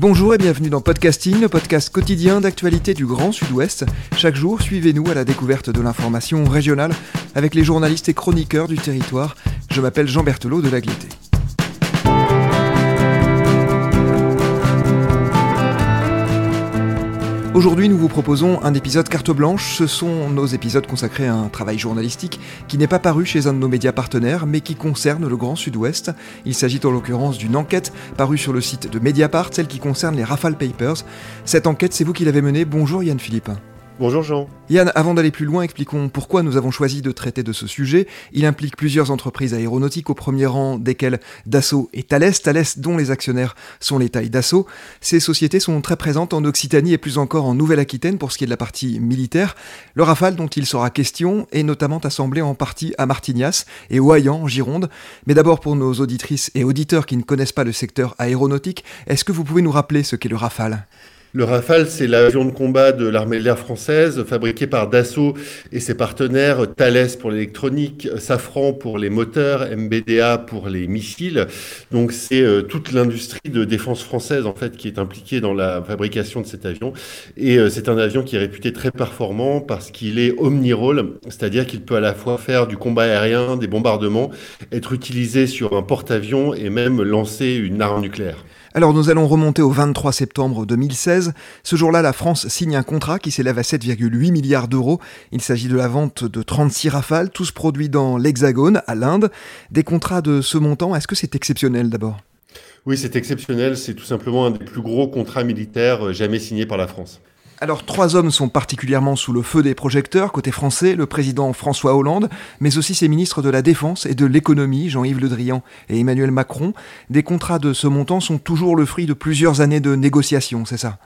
Bonjour et bienvenue dans Podcasting, le podcast quotidien d'actualité du Grand Sud-Ouest. Chaque jour, suivez-nous à la découverte de l'information régionale avec les journalistes et chroniqueurs du territoire. Je m'appelle Jean Berthelot de l'Agleté. Aujourd'hui, nous vous proposons un épisode carte blanche. Ce sont nos épisodes consacrés à un travail journalistique qui n'est pas paru chez un de nos médias partenaires, mais qui concerne le Grand Sud-Ouest. Il s'agit en l'occurrence d'une enquête parue sur le site de Mediapart, celle qui concerne les Rafale Papers. Cette enquête, c'est vous qui l'avez menée. Bonjour Yann Philippe. Bonjour Jean. Yann, avant d'aller plus loin, expliquons pourquoi nous avons choisi de traiter de ce sujet. Il implique plusieurs entreprises aéronautiques, au premier rang desquelles Dassault et Thales, Thales dont les actionnaires sont les tailles Dassault. Ces sociétés sont très présentes en Occitanie et plus encore en Nouvelle-Aquitaine pour ce qui est de la partie militaire. Le Rafale dont il sera question est notamment assemblé en partie à Martignas et Oyan en Gironde. Mais d'abord pour nos auditrices et auditeurs qui ne connaissent pas le secteur aéronautique, est-ce que vous pouvez nous rappeler ce qu'est le Rafale? Le Rafale, c'est l'avion de combat de l'armée de l'air française, fabriqué par Dassault et ses partenaires, Thales pour l'électronique, Safran pour les moteurs, MBDA pour les missiles. Donc c'est euh, toute l'industrie de défense française en fait qui est impliquée dans la fabrication de cet avion. Et euh, c'est un avion qui est réputé très performant parce qu'il est omni-rôle, c'est-à-dire qu'il peut à la fois faire du combat aérien, des bombardements, être utilisé sur un porte-avions et même lancer une arme nucléaire. Alors nous allons remonter au 23 septembre 2016. Ce jour-là, la France signe un contrat qui s'élève à 7,8 milliards d'euros. Il s'agit de la vente de 36 rafales, tous produits dans l'Hexagone, à l'Inde. Des contrats de ce montant, est-ce que c'est exceptionnel d'abord? Oui, c'est exceptionnel. C'est tout simplement un des plus gros contrats militaires jamais signés par la France. Alors trois hommes sont particulièrement sous le feu des projecteurs, côté français, le président François Hollande, mais aussi ses ministres de la Défense et de l'économie, Jean-Yves Le Drian et Emmanuel Macron. Des contrats de ce montant sont toujours le fruit de plusieurs années de négociations, c'est ça?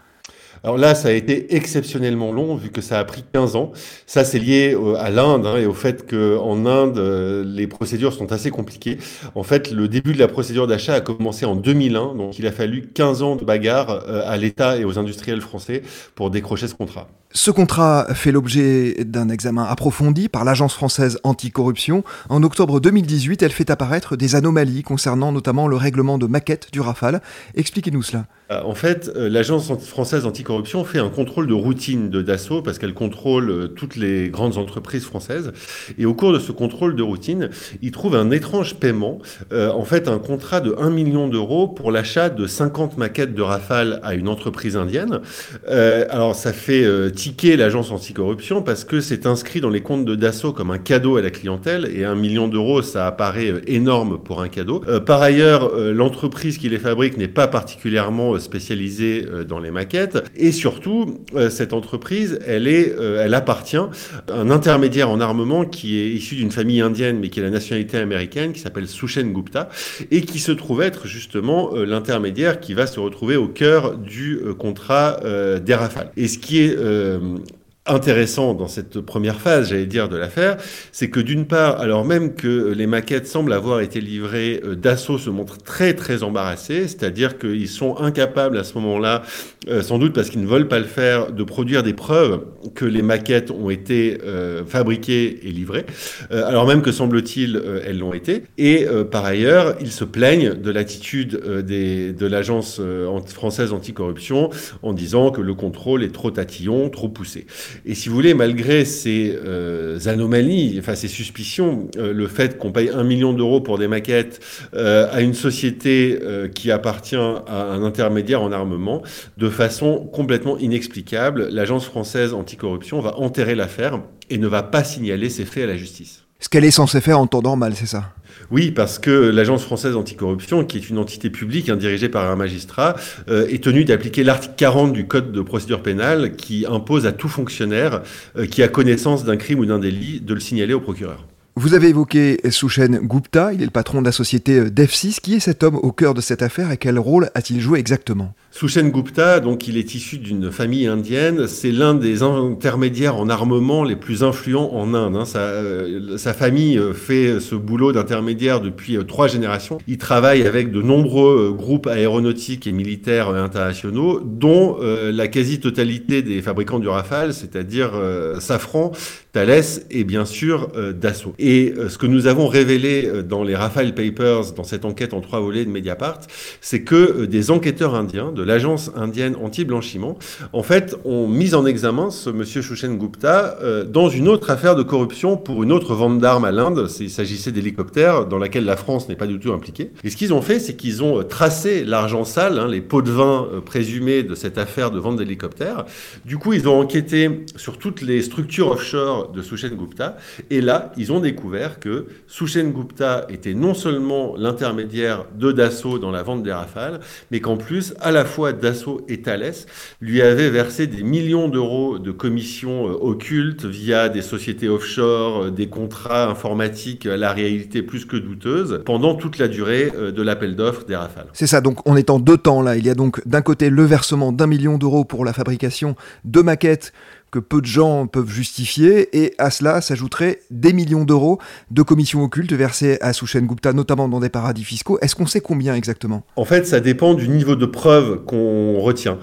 Alors là, ça a été exceptionnellement long, vu que ça a pris 15 ans. Ça, c'est lié euh, à l'Inde hein, et au fait qu'en Inde, euh, les procédures sont assez compliquées. En fait, le début de la procédure d'achat a commencé en 2001, donc il a fallu 15 ans de bagarre euh, à l'État et aux industriels français pour décrocher ce contrat. Ce contrat fait l'objet d'un examen approfondi par l'Agence française anticorruption. En octobre 2018, elle fait apparaître des anomalies concernant notamment le règlement de maquette du Rafale. Expliquez-nous cela. Euh, en fait, euh, l'Agence française anticorruption fait un contrôle de routine de Dassault parce qu'elle contrôle euh, toutes les grandes entreprises françaises. Et au cours de ce contrôle de routine, il trouve un étrange paiement, en fait un contrat de 1 million d'euros pour l'achat de 50 maquettes de Rafale à une entreprise indienne. alors ça fait l'Agence anticorruption parce que c'est inscrit dans les comptes de Dassault comme un cadeau à la clientèle et 1 million d'euros, ça apparaît énorme pour un cadeau. par ailleurs, l'entreprise qui les fabrique n'est pas particulièrement spécialisée euh, dans les maquettes. Et surtout, euh, cette entreprise, elle, est, euh, elle appartient à un intermédiaire en armement qui est issu d'une famille indienne, mais qui a la nationalité américaine, qui s'appelle Sushen Gupta, et qui se trouve être justement l'intermédiaire qui va se retrouver au cœur du contrat des Rafales. Et ce qui est Um. Intéressant dans cette première phase, j'allais dire, de l'affaire, c'est que d'une part, alors même que les maquettes semblent avoir été livrées, euh, Dassault se montre très très embarrassé, c'est-à-dire qu'ils sont incapables à ce moment-là, euh, sans doute parce qu'ils ne veulent pas le faire, de produire des preuves que les maquettes ont été euh, fabriquées et livrées, alors même que semble-t-il, elles l'ont été. Et par ailleurs, ils se plaignent de l'attitude de l'agence française anticorruption en disant que le contrôle est trop tatillon, trop poussé. Et si vous voulez, malgré ces euh, anomalies, enfin ces suspicions, euh, le fait qu'on paye un million d'euros pour des maquettes euh, à une société qui appartient à un intermédiaire en armement, de façon complètement inexplicable, l'agence française anticorruption va enterrer l'affaire et ne va pas signaler ces faits à la justice. Ce qu'elle est censée faire en temps normal, c'est ça? Oui, parce que l'Agence française anticorruption, qui est une entité publique hein, dirigée par un magistrat, euh, est tenue d'appliquer l'article 40 du Code de procédure pénale qui impose à tout fonctionnaire euh, qui a connaissance d'un crime ou d'un délit de le signaler au procureur. Vous avez évoqué Sushen Gupta, il est le patron de la société euh, DEF6. Qui est cet homme au cœur de cette affaire et quel rôle a-t-il joué exactement? Sushen Gupta, donc il est issu d'une famille indienne. C'est l'un des intermédiaires en armement les plus influents en Inde. Hein. Sa, euh, sa, famille euh, fait ce boulot d'intermédiaire depuis trois générations. Il travaille avec de nombreux groupes aéronautiques et militaires internationaux, dont la quasi-totalité des fabricants du Rafale, c'est-à-dire Safran, Thales et bien sûr Dassault. Et ce que nous avons révélé dans les Rafale Papers, dans cette enquête en trois volets de Mediapart, c'est que des enquêteurs indiens de l'agence indienne anti-blanchiment, en fait, ont mis en examen ce monsieur Shushen Gupta dans une autre affaire de corruption pour une autre vente d'armes à l'Inde. Il s'agissait d'hélicoptères dans laquelle la France n'est pas du tout impliquée. Et ce qu'ils ont fait, c'est qu'ils ont tracé l'argent sale, hein, les pots de vin présumés de cette affaire de vente d'hélicoptères. Du coup, ils ont enquêté sur toutes les structures offshore de Sushen Gupta. Et là, ils ont découvert que Sushen Gupta était non seulement l'intermédiaire de Dassault dans la vente des Rafales, mais qu'en plus, à la fois Dassault et Thales lui avaient versé des millions d'euros de commissions euh, occultes via des sociétés offshore, euh, des contrats informatiques à la réalité plus que douteuse, pendant toute la durée euh, de l'appel d'offres des Rafales. C'est ça, donc on est en deux temps là. Il y a donc d'un côté le versement d'un million d'euros pour la fabrication de maquettes que peu de gens peuvent justifier, et à cela s'ajouteraient des millions d'euros de commissions occultes versées à Sushen Gupta, notamment dans des paradis fiscaux. Est-ce qu'on sait combien exactement? En fait, ça dépend du niveau de preuve qu'on retient.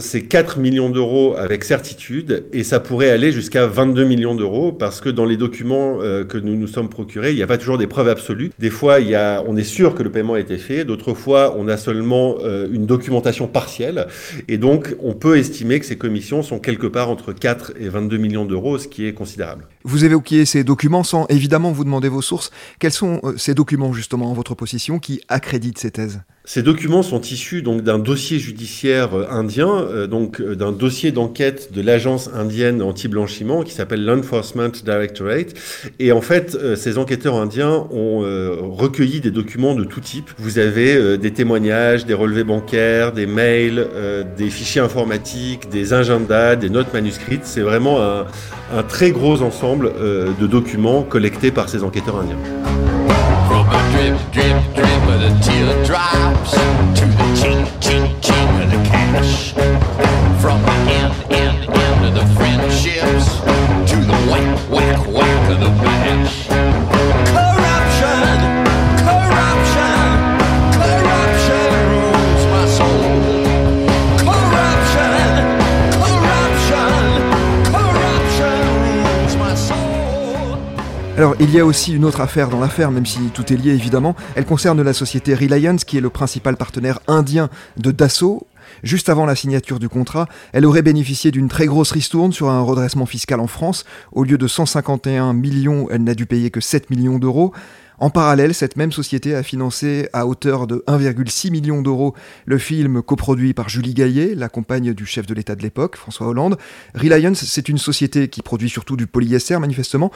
C'est 4 millions d'euros avec certitude, et ça pourrait aller jusqu'à 22 millions d'euros, parce que dans les documents euh, que nous nous sommes procurés, il n'y a pas toujours des preuves absolues. Des fois, il y a, on est sûr que le paiement a été fait, d'autres fois, on a seulement euh, une documentation partielle, et donc on peut estimer que ces commissions sont quelque part entre 4 et 22 millions d'euros, ce qui est considérable. Vous évoquiez ces documents sans évidemment vous demander vos sources. Quels sont euh, ces documents justement en votre position qui accréditent ces thèses? Ces documents sont issus donc d'un dossier judiciaire euh, indien, euh, donc d'un dossier d'enquête de l'agence indienne anti-blanchiment qui s'appelle l'Enforcement Directorate. Et en fait, ces enquêteurs indiens ont recueilli des documents de tout type. Vous avez des témoignages, des relevés bancaires, des mails, des fichiers informatiques, des agendas, des notes manuscrites. C'est vraiment un, un très gros ensemble euh, de documents collectés par ces enquêteurs indiens. Alors, il y a aussi une autre affaire dans l'affaire, même si tout est lié évidemment. Elle concerne la société Reliance, qui est le principal partenaire indien de Dassault. Juste avant la signature du contrat, elle aurait bénéficié d'une très grosse ristourne sur un redressement fiscal en France. Au lieu de 151 millions, elle n'a dû payer que 7 millions d'euros. En parallèle, cette même société a financé à hauteur de 1,6 million d'euros le film coproduit par Julie Gaillet, la compagne du chef de l'État de l'époque, François Hollande. Reliance, c'est une société qui produit surtout du polyester, manifestement.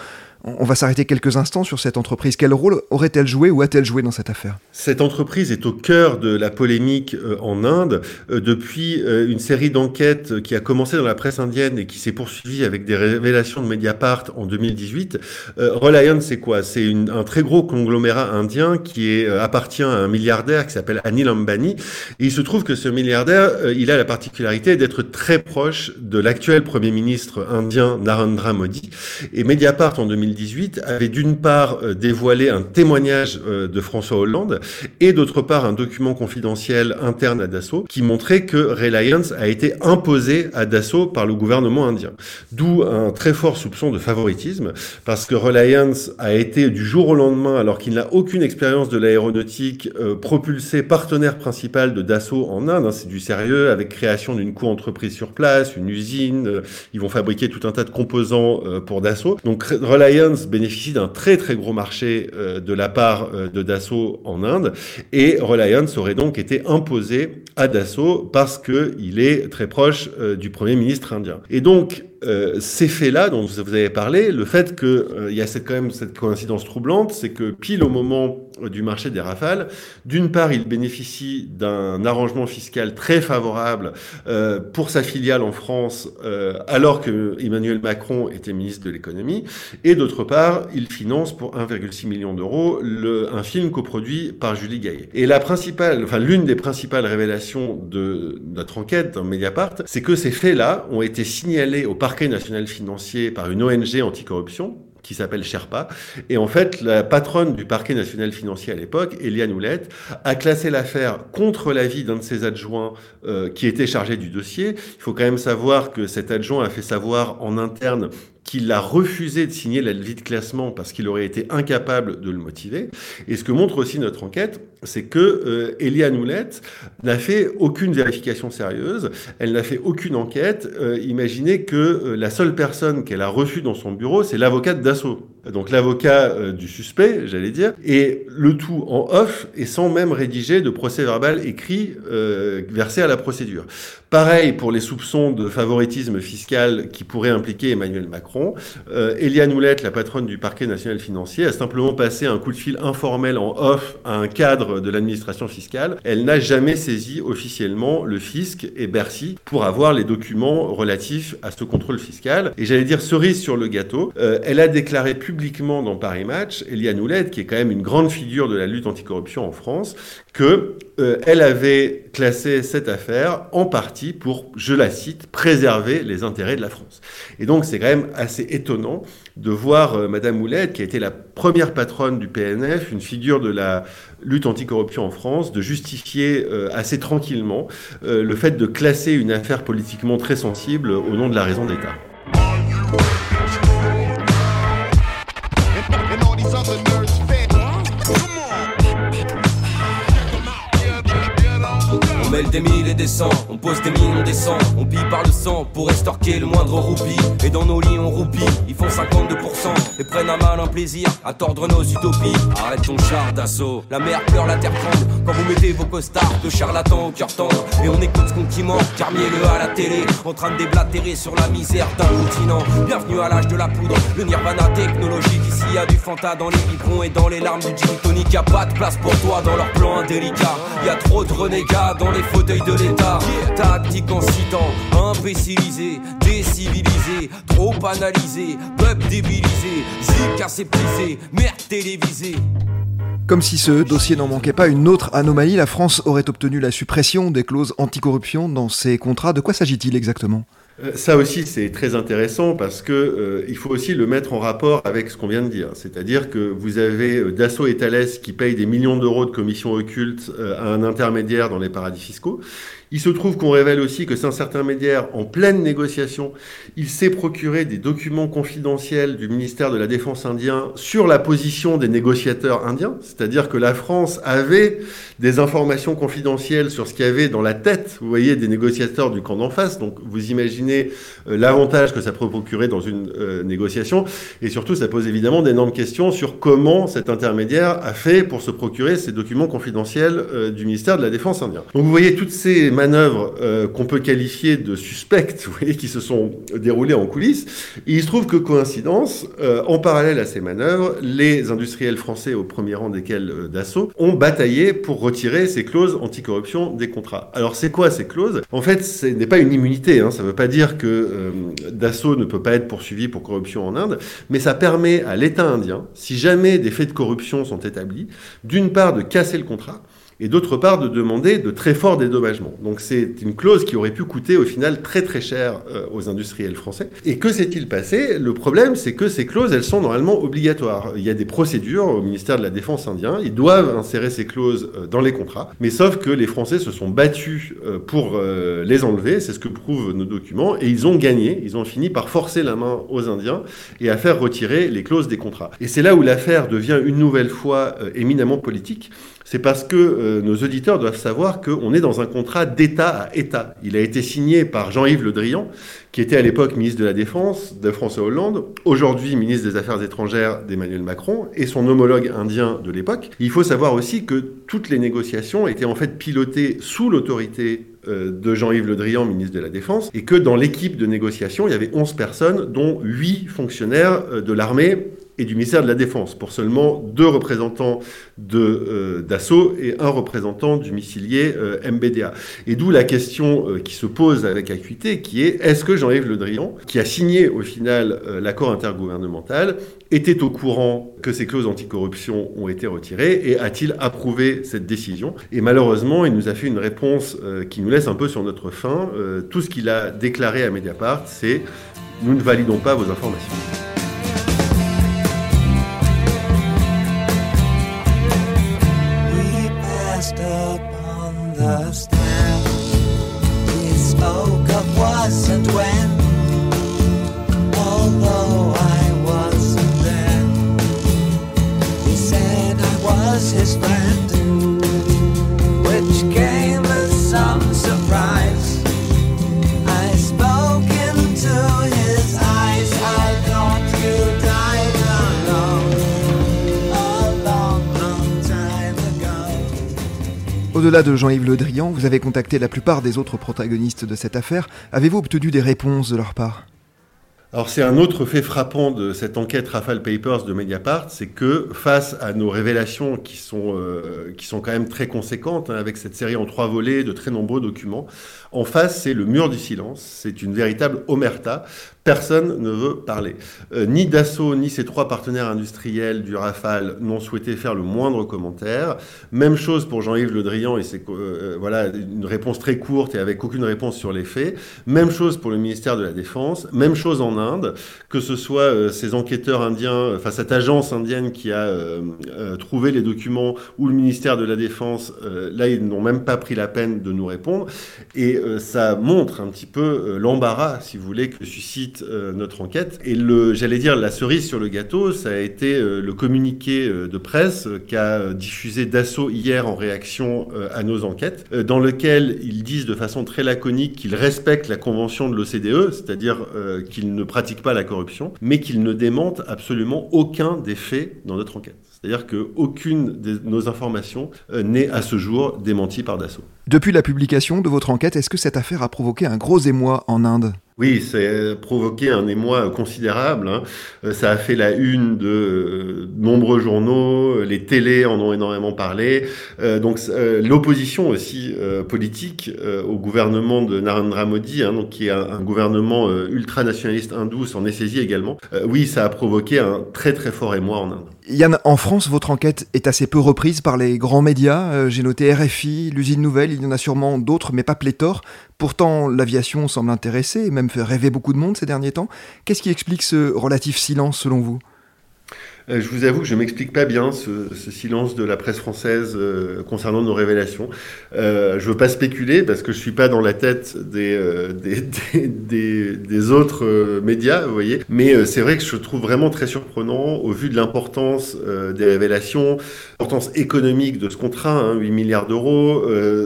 On va s'arrêter quelques instants sur cette entreprise. Quel rôle aurait-elle joué ou a-t-elle joué dans cette affaire? Cette entreprise est au cœur de la polémique euh, en Inde euh, depuis euh, une série d'enquêtes qui a commencé dans la presse indienne et qui s'est poursuivie avec des révélations de Mediapart en 2018. Reliance, c'est quoi? C'est un très gros conglomérat indien qui est, appartient à un milliardaire qui s'appelle Anil Ambani. Il se trouve que ce milliardaire, il a la particularité d'être très proche de l'actuel Premier ministre indien Narendra Modi. Et Mediapart en 2018 2018 avait d'une part euh, dévoilé un témoignage euh, de François Hollande et d'autre part un document confidentiel interne à Dassault qui montrait que Reliance a été imposé à Dassault par le gouvernement indien. D'où un très fort soupçon de favoritisme parce que Reliance a été du jour au lendemain, alors qu'il n'a aucune expérience de l'aéronautique, euh, propulsé partenaire principal de Dassault en Inde. Hein, c'est du sérieux avec création d'une co-entreprise sur place, une usine. ils vont fabriquer tout un tas de composants pour Dassault. Donc Reliance bénéficie d'un très très gros marché euh, de la part euh, de Dassault en Inde et Reliance aurait donc été imposé à Dassault parce qu'il est très proche euh, du Premier ministre indien. Et donc euh, ces faits-là dont vous avez parlé, le fait qu'il euh, y a cette, quand même cette coïncidence troublante, c'est que pile au moment du marché des rafales, d'une part, il bénéficie d'un arrangement fiscal très favorable pour sa filiale en France, alors que Emmanuel Macron était ministre de l'économie, et d'autre part, il finance pour 1,6 million d'euros un film coproduit par Julie Gaillet. Et la principale, enfin l'une des principales révélations de notre enquête dans Mediapart, c'est que ces faits-là ont été signalés au parc national financier par une ONG anticorruption qui s'appelle Sherpa. Et en fait, la patronne du parquet national financier à l'époque, Eliane Houlette, a classé l'affaire contre l'avis d'un de ses adjoints euh, qui était chargé du dossier. Il faut quand même savoir que cet adjoint a fait savoir en interne qu'il a refusé de signer la levée de classement parce qu'il aurait été incapable de le motiver. Et ce que montre aussi notre enquête, c'est que euh, Eliane Houlette n'a fait aucune vérification sérieuse, elle n'a fait aucune enquête. Euh, imaginez que euh, la seule personne qu'elle a reçue dans son bureau, c'est l'avocate d'assaut donc l'avocat euh, du suspect, j'allais dire, et le tout en off et sans même rédiger de procès verbal écrit euh, versé à la procédure. Pareil pour les soupçons de favoritisme fiscal qui pourraient impliquer Emmanuel Macron. Euh, Eliane Houlette, la patronne du parquet national financier, a simplement passé un coup de fil informel en off à un cadre de l'administration fiscale. Elle n'a jamais saisi officiellement le fisc et Bercy pour avoir les documents relatifs à ce contrôle fiscal. Et j'allais dire cerise sur le gâteau, euh, elle a déclaré publiquement dans Paris Match, Eliane Houlette, qui est quand même une grande figure de la lutte anticorruption en France, que euh, avait classé cette affaire en partie pour, je la cite, préserver les intérêts de la France. Et donc c'est quand même assez étonnant de voir euh, Madame Moulette, qui a été la première patronne du PNF, une figure de la lutte anticorruption en France, de justifier euh, assez tranquillement le fait de classer une affaire politiquement très sensible au nom de la raison d'État. and all these other nerds. Mêle des mille et des cents, on pose des millions, on descend, on pille par le sang pour estorquer le moindre roupie. Et dans nos lits on roupie, ils font 52% et prennent un mal un plaisir à tordre nos utopies. Arrête ton char d'assaut, la mer pleure, la terre tremble quand vous mettez vos costards de charlatans au cœur tendre. Et on écoute ce qu'on qui ment, Carmier le à la télé, en train de déblatérer sur la misère d'un continent. Bienvenue à l'âge de la poudre, le nirvana technologique. Ici y a du fanta dans les biberons et dans les larmes du gin tonic. Y a pas de place pour toi dans leur plan indélicat. Y a trop de renégats dans les fauteuil de l'État. Tactique incitant, imbécilisé, décivilisé, trop analysé, peuple débilisé, zik aseptisé, merde télévisée. Comme si ce dossier n'en manquait pas une autre anomalie, la France aurait obtenu la suppression des clauses anticorruption dans ses contrats. De quoi s'agit-il exactement? Ça aussi, c'est très intéressant parce que euh, il faut aussi le mettre en rapport avec ce qu'on vient de dire. C'est-à-dire que vous avez euh, Dassault et Thales qui payent des millions d'euros de commissions occultes à un intermédiaire dans les paradis fiscaux. Il se trouve qu'on révèle aussi que c'est un certain intermédiaire, en pleine négociation, il s'est procuré des documents confidentiels du ministère de la Défense indien sur la position des négociateurs indiens. C'est-à-dire que la France avait des informations confidentielles sur ce qu'il y avait dans la tête, vous voyez, des négociateurs du camp d'en face. Donc vous imaginez euh, l'avantage que ça peut procurer dans une euh, négociation. Et surtout, ça pose évidemment d'énormes questions sur comment cet intermédiaire a fait pour se procurer ces documents confidentiels euh, du ministère de la Défense indien. Donc vous voyez toutes ces manœuvres qu'on peut qualifier de suspectes, vous qui se sont déroulées en coulisses. il se trouve que coïncidence, en parallèle à ces manœuvres, les industriels français, au premier rang desquels Dassault, ont bataillé pour retirer ces clauses anticorruption des contrats. Alors c'est quoi ces clauses? En fait, ce n'est pas une immunité. Hein. Ça ne veut pas dire que euh, Dassault ne peut pas être poursuivi pour corruption en Inde, mais ça permet à l'État indien, si jamais des faits de corruption sont établis, d'une part de casser le contrat, et d'autre part de demander de très forts dédommagements. Donc c'est une clause qui aurait pu coûter au final très très cher euh, aux industriels français. Et que s'est-il passé? Le problème c'est que ces clauses elles sont normalement obligatoires. Il y a des procédures au ministère de la Défense indien, ils doivent insérer ces clauses euh, dans les contrats, mais sauf que les Français se sont battus euh, pour les enlever, c'est ce que prouvent nos documents, et ils ont gagné, ils ont fini par forcer la main aux Indiens et à faire retirer les clauses des contrats. Et c'est là où l'affaire devient une nouvelle fois éminemment politique, c'est parce que euh, nos auditeurs doivent savoir qu'on est dans un contrat d'État à État. Il a été signé par Jean-Yves Le Drian, qui était à l'époque ministre de la Défense de François Hollande, aujourd'hui ministre des Affaires étrangères d'Emmanuel Macron, et son homologue indien de l'époque. Il faut savoir aussi que toutes les négociations étaient en fait pilotées sous l'autorité euh, de Jean-Yves Le Drian, ministre de la Défense, et que dans l'équipe de négociation, il y avait 11 personnes, dont 8 fonctionnaires euh, de l'armée et du ministère de la Défense, pour seulement deux représentants euh, d'assaut et un représentant du missilier euh, MBDA. Et d'où la question euh, qui se pose avec acuité, qui est est-ce que Jean-Yves Le Drian, qui a signé au final l'accord intergouvernemental, était au courant que ces clauses anticorruption ont été retirées et a-t-il approuvé cette décision? Et malheureusement, il nous a fait une réponse qui nous laisse un peu sur notre faim. tout ce qu'il a déclaré à Mediapart, c'est nous ne validons pas vos informations. Au-delà de Jean-Yves Le Drian, vous avez contacté la plupart des autres protagonistes de cette affaire. Avez-vous obtenu des réponses de leur part? Alors c'est un autre fait frappant de cette enquête Rafale Papers de Mediapart, c'est que face à nos révélations qui sont, euh, qui sont quand même très conséquentes, hein, avec cette série en trois volets de très nombreux documents, en face c'est le mur du silence, c'est une véritable omerta, personne ne veut parler. Euh, ni Dassault ni ses trois partenaires industriels du Rafale n'ont souhaité faire le moindre commentaire. Même chose pour Jean-Yves Le Drian, et c'est euh, voilà une réponse très courte et avec aucune réponse sur les faits. Même chose pour le ministère de la Défense, même chose en Inde, que ce soit euh, ces enquêteurs indiens, enfin cette agence indienne qui a euh, euh, trouvé les documents ou le ministère de la Défense, là ils n'ont même pas pris la peine de nous répondre. Et ça montre un petit peu l'embarras, si vous voulez, que suscite notre enquête. Et le, j'allais dire, la cerise sur le gâteau, ça a été le communiqué de presse qu'a diffusé Dassault hier en réaction à nos enquêtes, dans lequel ils disent de façon très laconique qu'ils respectent la convention de l'OCDE, c'est-à-dire qu'ils ne pratique pas la corruption, mais qu'il ne démente absolument aucun des faits dans notre enquête. C'est-à-dire qu'aucune de nos informations euh, n'est à ce jour démentie par Dassault. Depuis la publication de votre enquête, est-ce que cette affaire a provoqué un gros émoi en Inde? Oui, a provoqué un émoi considérable. Hein. Euh, ça a fait la une de euh, nombreux journaux, les télés en ont énormément parlé. Euh, donc l'opposition aussi politique au gouvernement de Narendra Modi, hein, donc qui est un, gouvernement ultranationaliste hindou, s'en est saisi également. oui, ça a provoqué un très très fort émoi en Inde. Yann, en France, votre enquête est assez peu reprise par les grands médias. J'ai noté RFI, l'usine Nouvelle, il y en a sûrement d'autres, mais pas pléthore. Pourtant, l'aviation semble intéresser et même fait rêver beaucoup de monde ces derniers temps. Qu'est-ce qui explique ce relatif silence selon vous? Je vous avoue que je m'explique pas bien ce, silence de la presse française euh, concernant nos révélations. Euh, je veux pas spéculer parce que je suis pas dans la tête euh, des, autres médias, vous voyez. Mais c'est vrai que je trouve vraiment très surprenant au vu de l'importance des révélations, l'importance économique de ce contrat, hein, 8 milliards d'euros,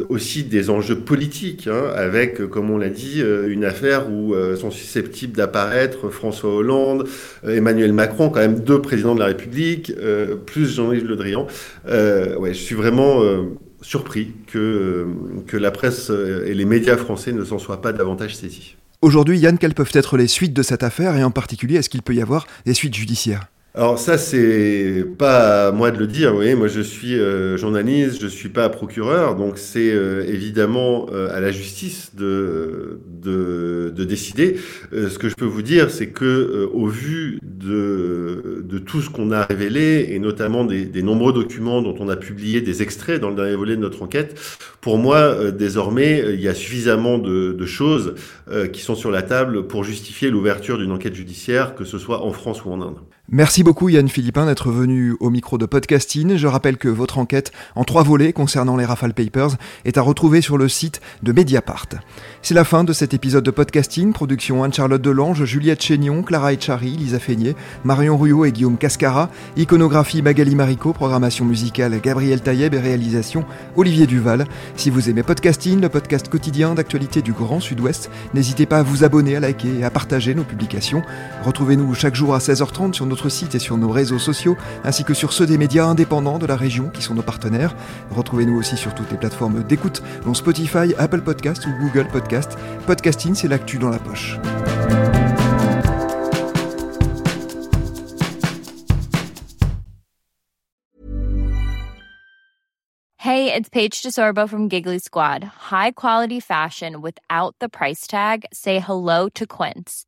aussi des enjeux politiques, hein, avec, comme on l'a dit, une affaire où sont susceptibles d'apparaître François Hollande, Emmanuel Macron, quand même deux présidents de la République, euh, plus Jean-Yves Le Drian. Euh, ouais, je suis vraiment euh, surpris que, que la presse et les médias français ne s'en soient pas davantage saisis. Aujourd'hui, Yann, quelles peuvent être les suites de cette affaire et en particulier, est-ce qu'il peut y avoir des suites judiciaires? Alors ça, c'est pas à moi de le dire. Vous voyez, moi je suis euh, journaliste, je suis pas procureur, donc c'est euh, évidemment euh, à la justice de, de, de décider. ce que je peux vous dire, c'est que au vu de, de tout ce qu'on a révélé, et notamment des, des, nombreux documents dont on a publié des extraits dans le dernier volet de notre enquête, pour moi, désormais, il y a suffisamment de, de choses qui sont sur la table pour justifier l'ouverture d'une enquête judiciaire, que ce soit en France ou en Inde. Merci beaucoup Yann Philippin d'être venu au micro de Podcasting. Je rappelle que votre enquête en trois volets concernant les Rafale Papers est à retrouver sur le site de Mediapart. C'est la fin de cet épisode de Podcasting, production Anne-Charlotte Delange, Juliette Chénion, Clara Echari, Lisa Feignet, Marion Ruyot et Guillaume Cascara, iconographie Magali Marico, programmation musicale Gabriel Taïeb et réalisation Olivier Duval. Si vous aimez Podcasting, le podcast quotidien d'actualité du Grand Sud-Ouest, n'hésitez pas à vous abonner, à liker et à partager nos publications. Retrouvez-nous chaque jour à 16h30 sur notre site et sur nos réseaux sociaux, ainsi que sur ceux des médias indépendants de la région qui sont nos partenaires. Retrouvez-nous aussi sur toutes les plateformes d'écoute, dont Spotify, Apple Podcast ou Google Podcast. Podcasting, c'est l'actu dans la poche. Hey, it's Paige DeSorbo from Giggly Squad. High quality fashion without the price tag. Say hello to Quince.